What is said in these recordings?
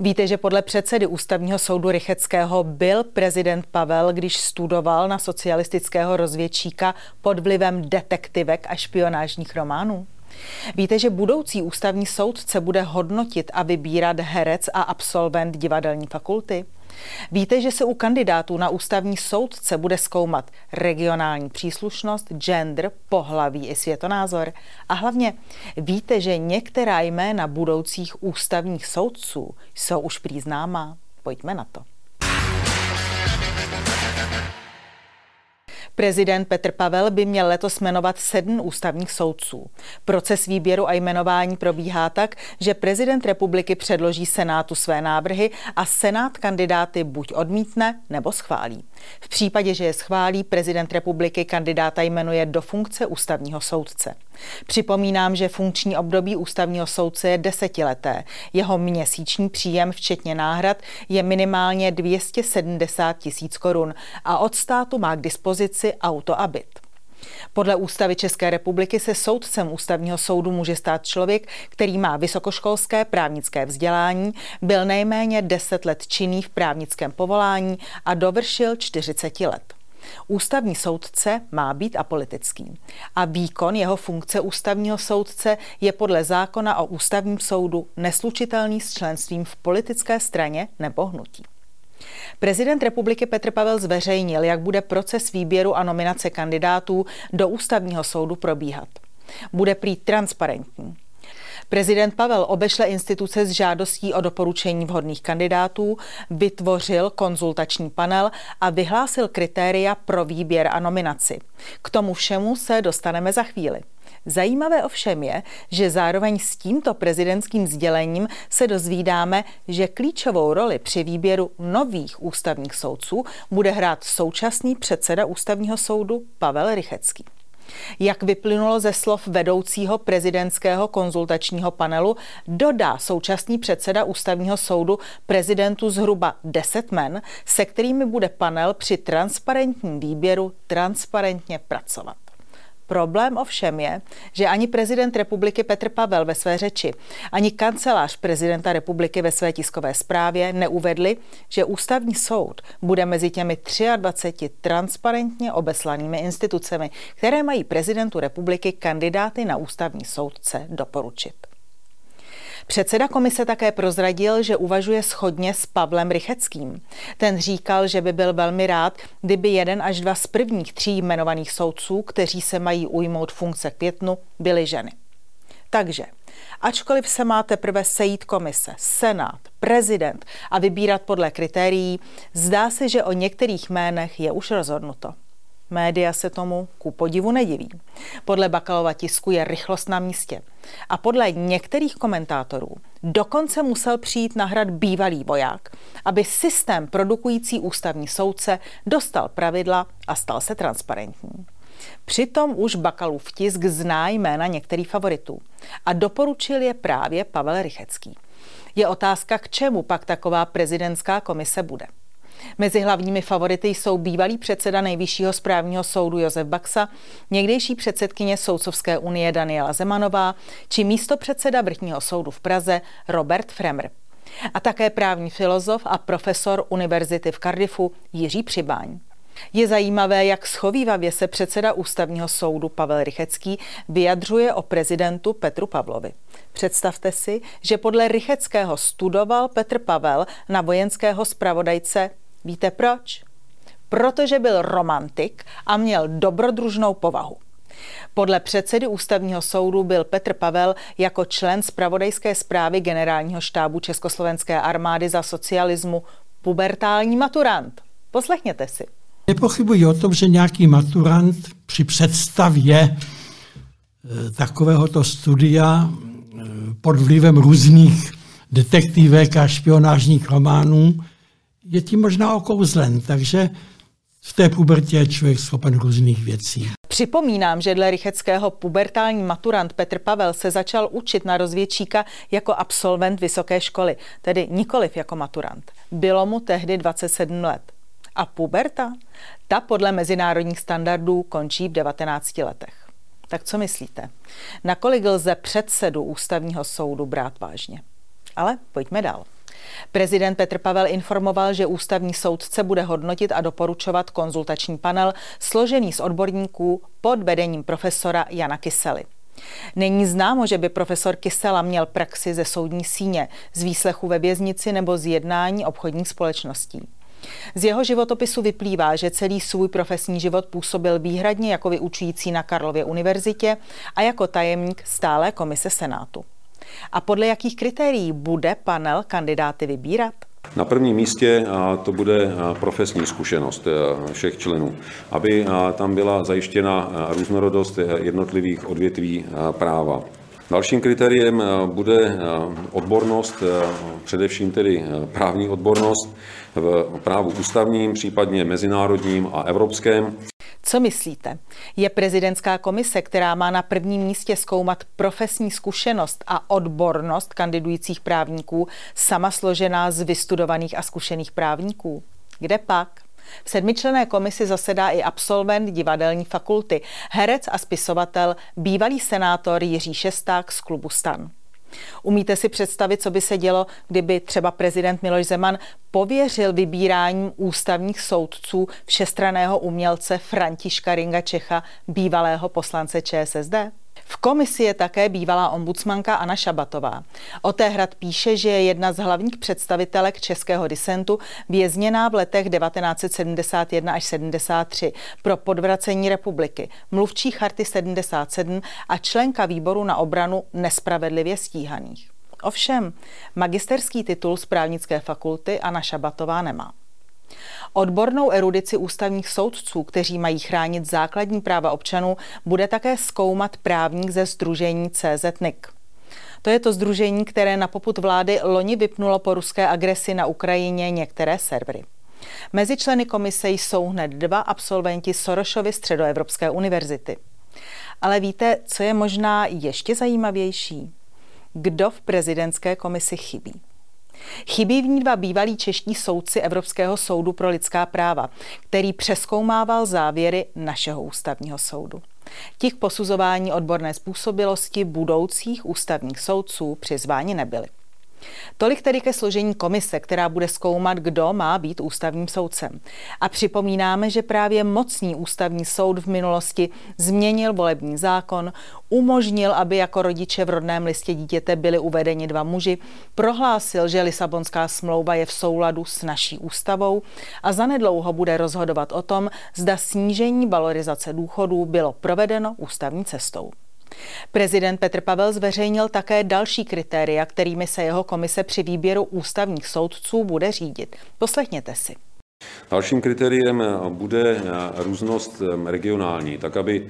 Víte, že podle předsedy ústavního soudu Rycheckého byl prezident Pavel, když studoval na socialistického rozvědčíka pod vlivem detektivek a špionážních románů? Víte, že budoucí ústavní soudce bude hodnotit a vybírat herec a absolvent divadelní fakulty? Víte, že se u kandidátů na ústavní soudce bude zkoumat regionální příslušnost, gender, pohlaví i světonázor? A hlavně víte, že některá jména budoucích ústavních soudců jsou už prý známá? Pojďme na to. Prezident Petr Pavel by měl letos jmenovat sedm ústavních soudců. Proces výběru a jmenování probíhá tak, že prezident republiky předloží Senátu své návrhy a Senát kandidáty buď odmítne nebo schválí. V případě, že je schválí, prezident republiky kandidáta jmenuje do funkce ústavního soudce. Připomínám, že funkční období ústavního soudce je desetileté. Jeho měsíční příjem, včetně náhrad, je minimálně 270 tisíc korun a od státu má k dispozici auto a byt. Podle ústavy České republiky se soudcem ústavního soudu může stát člověk, který má vysokoškolské právnické vzdělání, byl nejméně 10 let činný v právnickém povolání a dovršil 40 let. Ústavní soudce má být apolitický a výkon jeho funkce ústavního soudce je podle zákona o ústavním soudu neslučitelný s členstvím v politické straně nebo hnutí. Prezident republiky Petr Pavel zveřejnil, jak bude proces výběru a nominace kandidátů do ústavního soudu probíhat. Bude prý transparentní. Prezident Pavel obešle instituce s žádostí o doporučení vhodných kandidátů, vytvořil konzultační panel a vyhlásil kritéria pro výběr a nominaci. K tomu všemu se dostaneme za chvíli. Zajímavé ovšem je, že zároveň s tímto prezidentským sdělením se dozvídáme, že klíčovou roli při výběru nových ústavních soudců bude hrát současný předseda ústavního soudu Pavel Rychecký. Jak vyplynulo ze slov vedoucího prezidentského konzultačního panelu, dodá současný předseda ústavního soudu prezidentu zhruba 10 men, se kterými bude panel při transparentním výběru transparentně pracovat. Problém ovšem je, že ani prezident republiky Petr Pavel ve své řeči, ani kancelář prezidenta republiky ve své tiskové zprávě neuvedli, že ústavní soud bude mezi těmi 23 transparentně obeslanými institucemi, které mají prezidentu republiky kandidáty na ústavní soudce doporučit. Předseda komise také prozradil, že uvažuje schodně s Pavlem Rycheckým. Ten říkal, že by byl velmi rád, kdyby jeden až dva z prvních tří jmenovaných soudců, kteří se mají ujmout funkce květnu, byly ženy. Takže, ačkoliv se má teprve sejít komise, senát, prezident a vybírat podle kritérií, zdá se, že o některých jménech je už rozhodnuto. Média se tomu ku podivu nediví. Podle Bakalova tisku je rychlost na místě. A podle některých komentátorů dokonce musel přijít nahrad bývalý voják, aby systém produkující ústavní soudce dostal pravidla a stal se transparentní. Přitom už Bakalův tisk zná jména některých favoritů a doporučil je právě Pavel Rychecký. Je otázka, k čemu pak taková prezidentská komise bude. Mezi hlavními favority jsou bývalý předseda Nejvyššího správního soudu Josef Baxa, někdejší předsedkyně Soudcovské unie Daniela Zemanová či místo předseda Vrchního soudu v Praze Robert Fremr. A také právní filozof a profesor Univerzity v Cardiffu Jiří Přibáň. Je zajímavé, jak schovývavě se předseda ústavního soudu Pavel Rychecký vyjadřuje o prezidentu Petru Pavlovi. Představte si, že podle Rycheckého studoval Petr Pavel na vojenského zpravodajce Víte proč? Protože byl romantik a měl dobrodružnou povahu. Podle předsedy ústavního soudu byl Petr Pavel jako člen zpravodajské zprávy generálního štábu Československé armády za socialismu pubertální maturant. Poslechněte si. Nepochybuji o tom, že nějaký maturant při představě eh, takovéhoto studia eh, pod vlivem různých detektivek a špionážních románů je tím možná okouzlen, takže v té pubertě je člověk schopen různých věcí. Připomínám, že dle Rycheckého pubertální maturant Petr Pavel se začal učit na rozvědčíka jako absolvent vysoké školy, tedy nikoliv jako maturant. Bylo mu tehdy 27 let. A puberta? Ta podle mezinárodních standardů končí v 19 letech. Tak co myslíte? Nakolik lze předsedu ústavního soudu brát vážně? Ale pojďme dál. Prezident Petr Pavel informoval, že ústavní soudce bude hodnotit a doporučovat konzultační panel složený z odborníků pod vedením profesora Jana Kysely. Není známo, že by profesor Kysela měl praxi ze soudní síně, z výslechu ve věznici nebo z jednání obchodních společností. Z jeho životopisu vyplývá, že celý svůj profesní život působil výhradně jako vyučující na Karlově univerzitě a jako tajemník stále komise Senátu. A podle jakých kritérií bude panel kandidáty vybírat? Na prvním místě to bude profesní zkušenost e, všech členů, aby tam byla zajištěna různorodost jednotlivých odvětví práva. Dalším kritériem bude odbornost, především tedy právní odbornost v právu ústavním, případně mezinárodním a evropském. Co myslíte? Je prezidentská komise, která má na prvním místě zkoumat profesní zkušenost a odbornost kandidujících právníků, sama složená z vystudovaných a zkušených právníků? Kde pak? V sedmičlené komisi zasedá i absolvent divadelní fakulty, herec a spisovatel, bývalý senátor Jiří Šesták z klubu Stan. Umíte si představit, co by se dělo, kdyby třeba prezident Miloš Zeman pověřil vybíráním ústavních soudců všestraného umělce Františka Ringa Čecha, bývalého poslance ČSSD? V komisi je také bývalá ombudsmanka Anna Šabatová. O té hrad píše, že je jedna z hlavních představitelek českého disentu vězněná v letech 1971 až 73 pro podvracení republiky, mluvčí charty 77 a členka výboru na obranu nespravedlivě stíhaných. Ovšem, magisterský titul z právnické fakulty Anna Šabatová nemá. Odbornou erudici ústavních soudců, kteří mají chránit základní práva občanů, bude také zkoumat právník ze združení CZNIC. To je to združení, které na poput vlády loni vypnulo po ruské agresi na Ukrajině některé servery. Mezi členy komise jsou hned dva absolventi Sorošovy středoevropské univerzity. Ale víte, co je možná ještě zajímavější? Kdo v prezidentské komisi chybí? Chybí v ní dva bývalí čeští soudci Evropského soudu pro lidská práva, který přeskoumával závěry našeho ústavního soudu. Těch posuzování odborné způsobilosti budoucích ústavních soudců přizváni nebyly. Tolik tedy ke složení komise, která bude zkoumat, kdo má být ústavním soudcem. A připomínáme, že právě mocný ústavní soud v minulosti změnil volební zákon, umožnil, aby jako rodiče v rodném listě dítěte byli uvedeni dva muži, prohlásil, že Lisabonská smlouva je v souladu s naší ústavou a zanedlouho bude rozhodovat o tom, zda snížení valorizace důchodů bylo provedeno ústavní cestou. Prezident Petr Pavel zveřejnil také další kritéria, kterými se jeho komise při výběru ústavních soudců bude řídit. Poslechněte si. Dalším kritériem bude různost regionální, tak aby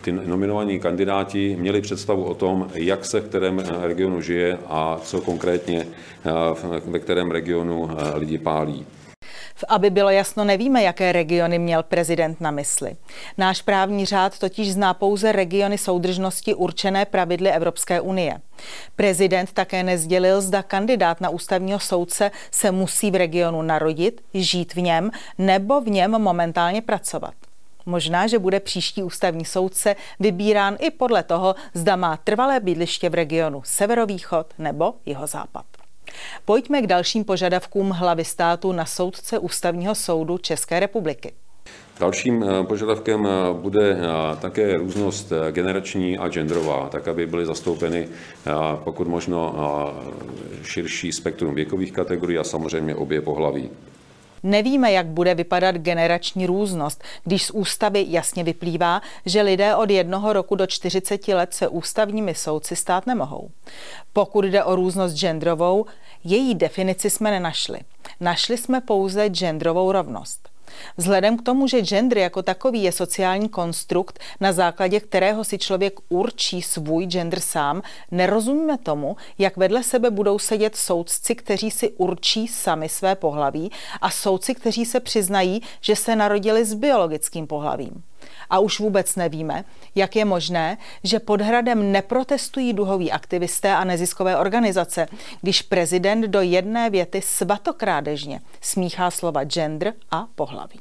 ty nominovaní kandidáti měli představu o tom, jak se v kterém regionu žije a co konkrétně ve kterém regionu lidi pálí. Aby bylo jasno, nevíme, jaké regiony měl prezident na mysli. Náš právní řád totiž zná pouze regiony soudržnosti určené pravidly Evropské unie. Prezident také nezdělil, zda kandidát na ústavního soudce se musí v regionu narodit, žít v něm nebo v něm momentálně pracovat. Možná, že bude příští ústavní soudce vybírán i podle toho, zda má trvalé bydliště v regionu severovýchod nebo jihozápad. Pojďme k dalším požadavkům hlavy státu na soudce Ústavního soudu České republiky. Dalším eh, požadavkem eh, bude eh, také různost generační a genderová, tak aby byly zastoupeny pokud možno širší spektrum věkových kategorií a samozřejmě obě pohlaví. Nevíme, jak bude vypadat generační různost, když z ústavy jasně vyplývá, že lidé od jednoho roku do 40 let se ústavními soudci stát nemohou. Pokud jde o různost genderovou, její definici jsme nenašli. Našli jsme pouze genderovou rovnost. Vzhledem k tomu, že gender jako takový je sociální konstrukt, na základě kterého si člověk určí svůj gender sám, nerozumíme tomu, jak vedle sebe budou sedět soudci, kteří si určí sami své pohlaví a soudci, kteří se přiznají, že se narodili s biologickým pohlavím. A už vůbec nevíme, jak je možné, že pod hradem neprotestují duhoví aktivisté a neziskové organizace, když prezident do jedné věty svatokrádežně smíchá slova gender a pohlaví.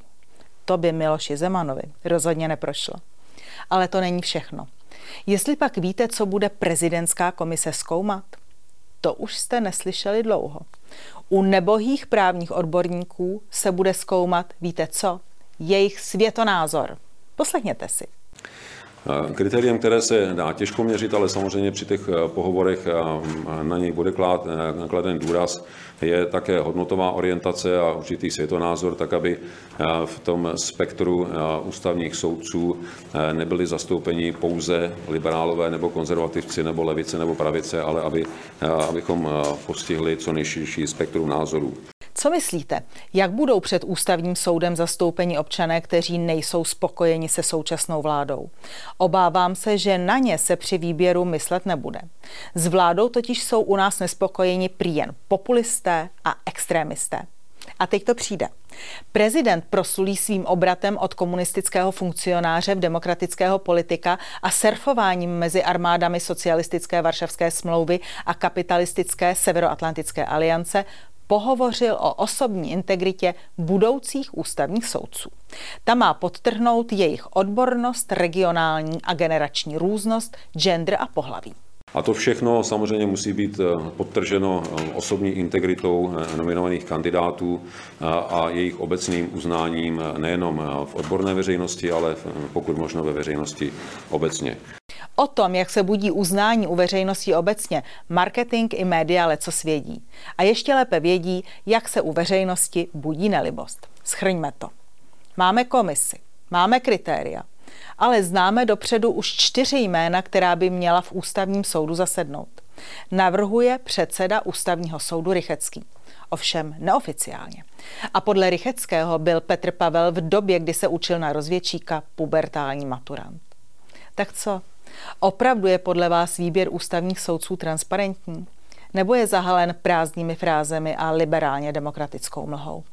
To by Miloši Zemanovi rozhodně neprošlo. Ale to není všechno. Jestli pak víte, co bude prezidentská komise zkoumat? to už jste neslyšeli dlouho. U nebohých právních odborníků se bude zkoumat, víte co? Jejich světonázor. Poslechněte si. Kritériem, které se dá těžko měřit, ale samozřejmě při těch eh, pohovorech eh, na něj bude eh, kladen důraz, je také hodnotová orientace a určitý světonázor, tak aby v tom spektru ústavních soudců nebyli zastoupeni pouze liberálové nebo konzervativci nebo levice nebo pravice, ale aby, abychom postihli co nejširší spektrum názorů. Co myslíte, jak budou před ústavním soudem zastoupeni občané, kteří nejsou spokojeni se současnou vládou? Obávám se, že na ně se při výběru myslet nebude. S vládou totiž jsou u nás nespokojeni prý jen populisté a extrémisté. A teď to přijde. Prezident prosulí svým obratem od komunistického funkcionáře v demokratického politika a surfováním mezi armádami socialistické Varšavské smlouvy a kapitalistické Severoatlantické aliance pohovořil o osobní integritě budoucích ústavních soudců. Ta má podtrhnout jejich odbornost, regionální a generační různost, gender a pohlaví. A to všechno samozřejmě musí být eh, podtrženo eh, osobní integritou eh, nominovaných kandidátů a jejich obecným uznáním nejenom v odborné veřejnosti, ale pokud možno ve veřejnosti obecně. O tom, jak se budí uznání u veřejnosti obecně, marketing i média leco svědí. A ještě lépe vědí, jak se u veřejnosti budí nelibost. Schrňme to. Máme komisi, máme kritéria, ale známe dopředu už čtyři jména, která by měla v ústavním soudu zasednout. Navrhuje předseda ústavního soudu Rychecký. Ovšem neoficiálně. A podle Rycheckého byl Petr Pavel v době, kdy se učil na rozvědčíka, pubertální maturant. Tak co? Opravdu je podle vás výběr ústavních soudců transparentní? Nebo je zahalen prázdnými frázemi a liberálně demokratickou mlhou?